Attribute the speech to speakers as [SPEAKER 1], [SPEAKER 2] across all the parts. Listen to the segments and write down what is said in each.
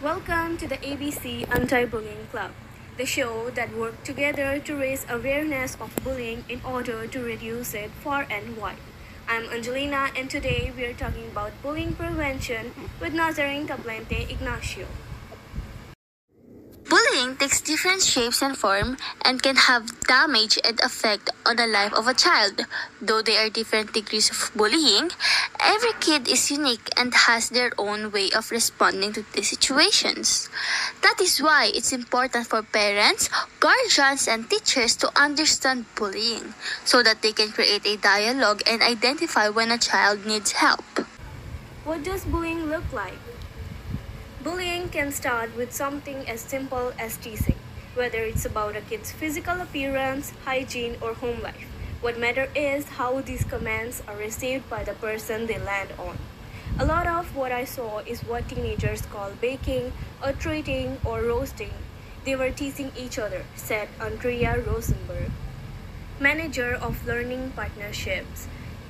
[SPEAKER 1] Welcome to the ABC Anti Bullying Club, the show that works together to raise awareness of bullying in order to reduce it far and wide. I'm Angelina, and today we are talking about bullying prevention with Nazarene Tablente Ignacio.
[SPEAKER 2] Takes different shapes and form and can have damage and effect on the life of a child. Though there are different degrees of bullying, every kid is unique and has their own way of responding to these situations. That is why it's important for parents, guardians, and teachers to understand bullying so that they can create a dialogue and identify when a child needs help.
[SPEAKER 1] What does bullying look like? Bullying can start with something as simple as teasing, whether it's about a kid's physical appearance, hygiene, or home life. What matters is how these comments are received by the person they land on. A lot of what I saw is what teenagers call baking, or treating, or roasting. They were teasing each other, said Andrea Rosenberg, manager of learning partnerships.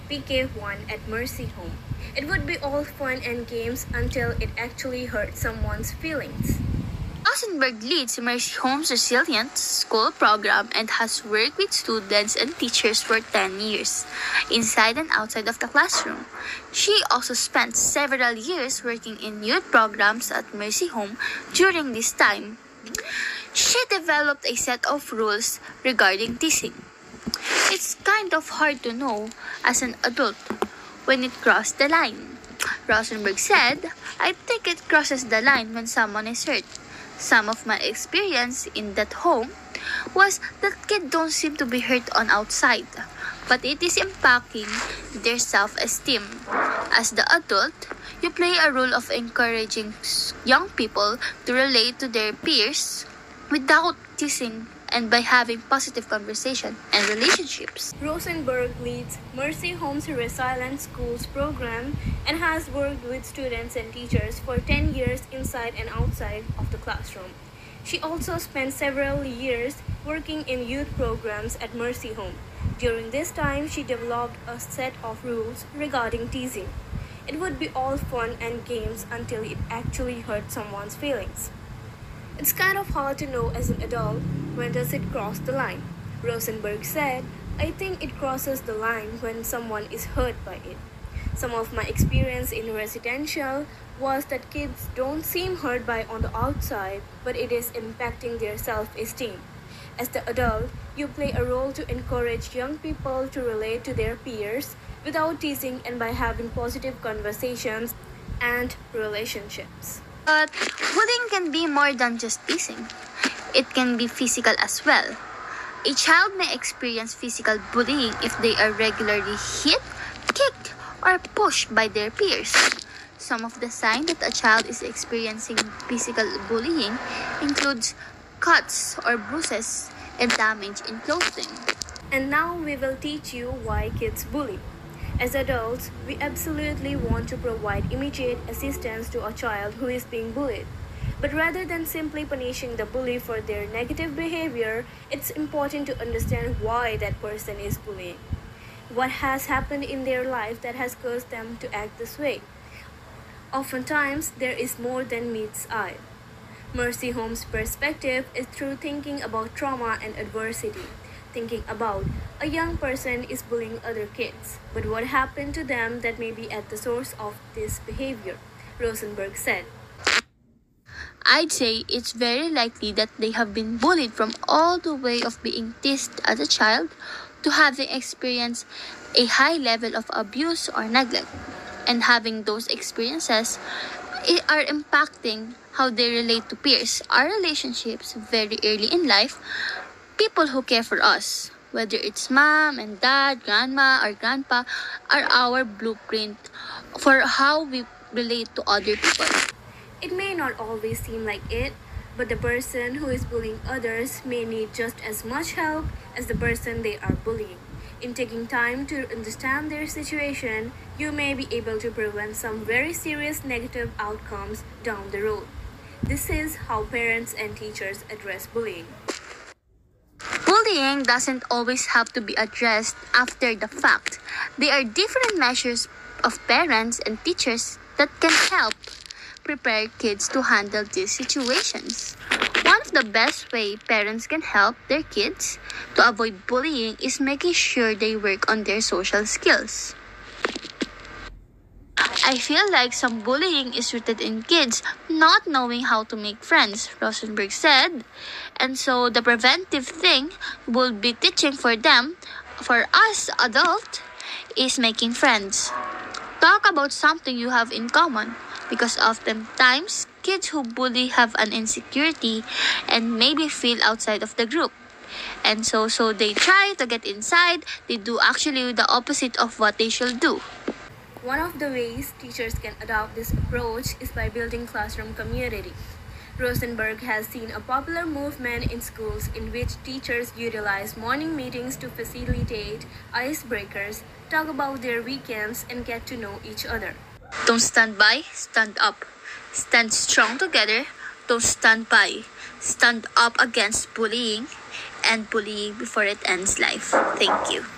[SPEAKER 1] PK1 at Mercy Home. It would be all fun and games until it actually hurt someone's feelings.
[SPEAKER 2] Rosenberg leads Mercy Home's Resilient School program and has worked with students and teachers for 10 years, inside and outside of the classroom. She also spent several years working in youth programs at Mercy Home during this time. She developed a set of rules regarding teasing. It's kind of hard to know as an adult when it crossed the line. Rosenberg said, I think it crosses the line when someone is hurt. Some of my experience in that home was that kids don't seem to be hurt on outside, but it is impacting their self-esteem. As the adult, you play a role of encouraging young people to relate to their peers without teasing and by having positive conversation and relationships.
[SPEAKER 1] Rosenberg leads Mercy Homes Resilient Schools program and has worked with students and teachers for 10 years inside and outside of the classroom. She also spent several years working in youth programs at Mercy Home. During this time, she developed a set of rules regarding teasing. It would be all fun and games until it actually hurt someone's feelings. It's kind of hard to know as an adult when does it cross the line. Rosenberg said, I think it crosses the line when someone is hurt by it. Some of my experience in residential was that kids don't seem hurt by on the outside, but it is impacting their self-esteem. As the adult, you play a role to encourage young people to relate to their peers without teasing and by having positive conversations and relationships.
[SPEAKER 2] But bullying can be more than just teasing. It can be physical as well. A child may experience physical bullying if they are regularly hit, kicked, or pushed by their peers. Some of the signs that a child is experiencing physical bullying includes cuts or bruises and damage in clothing.
[SPEAKER 1] And now we will teach you why kids bully. As adults, we absolutely want to provide immediate assistance to a child who is being bullied. But rather than simply punishing the bully for their negative behavior, it's important to understand why that person is bullying. What has happened in their life that has caused them to act this way? Oftentimes, there is more than meets eye. Mercy Home's perspective is through thinking about trauma and adversity thinking about a young person is bullying other kids, but what happened to them that may be at the source of this behavior? Rosenberg said.
[SPEAKER 2] I'd say it's very likely that they have been bullied from all the way of being teased as a child to having experienced a high level of abuse or neglect. And having those experiences are impacting how they relate to peers. Our relationships very early in life people who care for us, whether it's mom and dad, grandma, or grandpa, are our blueprint for how we relate to other people.
[SPEAKER 1] It may not always seem like it, but the person who is bullying others may need just as much help as the person they are bullying. In taking time to understand their situation, you may be able to prevent some very serious negative outcomes down the road. This is how parents and teachers address bullying.
[SPEAKER 2] Bullying doesn't always have to be addressed after the fact. There are different measures of parents and teachers that can help prepare kids to handle these situations. One of the best way parents can help their kids to avoid bullying is making sure they work on their social skills. I feel like some bullying is rooted in kids not knowing how to make friends, Rosenberg said. And so the preventive thing would be teaching for them, for us adults, is making friends. Talk about something you have in common because oftentimes kids who bully have an insecurity and maybe feel outside of the group. And so so they try to get inside, they do actually the opposite of what they should do.
[SPEAKER 1] One of the ways teachers can adopt this approach is by building classroom community. Rosenberg has seen a popular movement in schools in which teachers utilize morning meetings to facilitate icebreakers, talk about their weekends, and get to know each other.
[SPEAKER 2] Don't stand by, stand up. Stand strong together. Don't stand by. Stand up against bullying and bullying before it ends life. Thank you.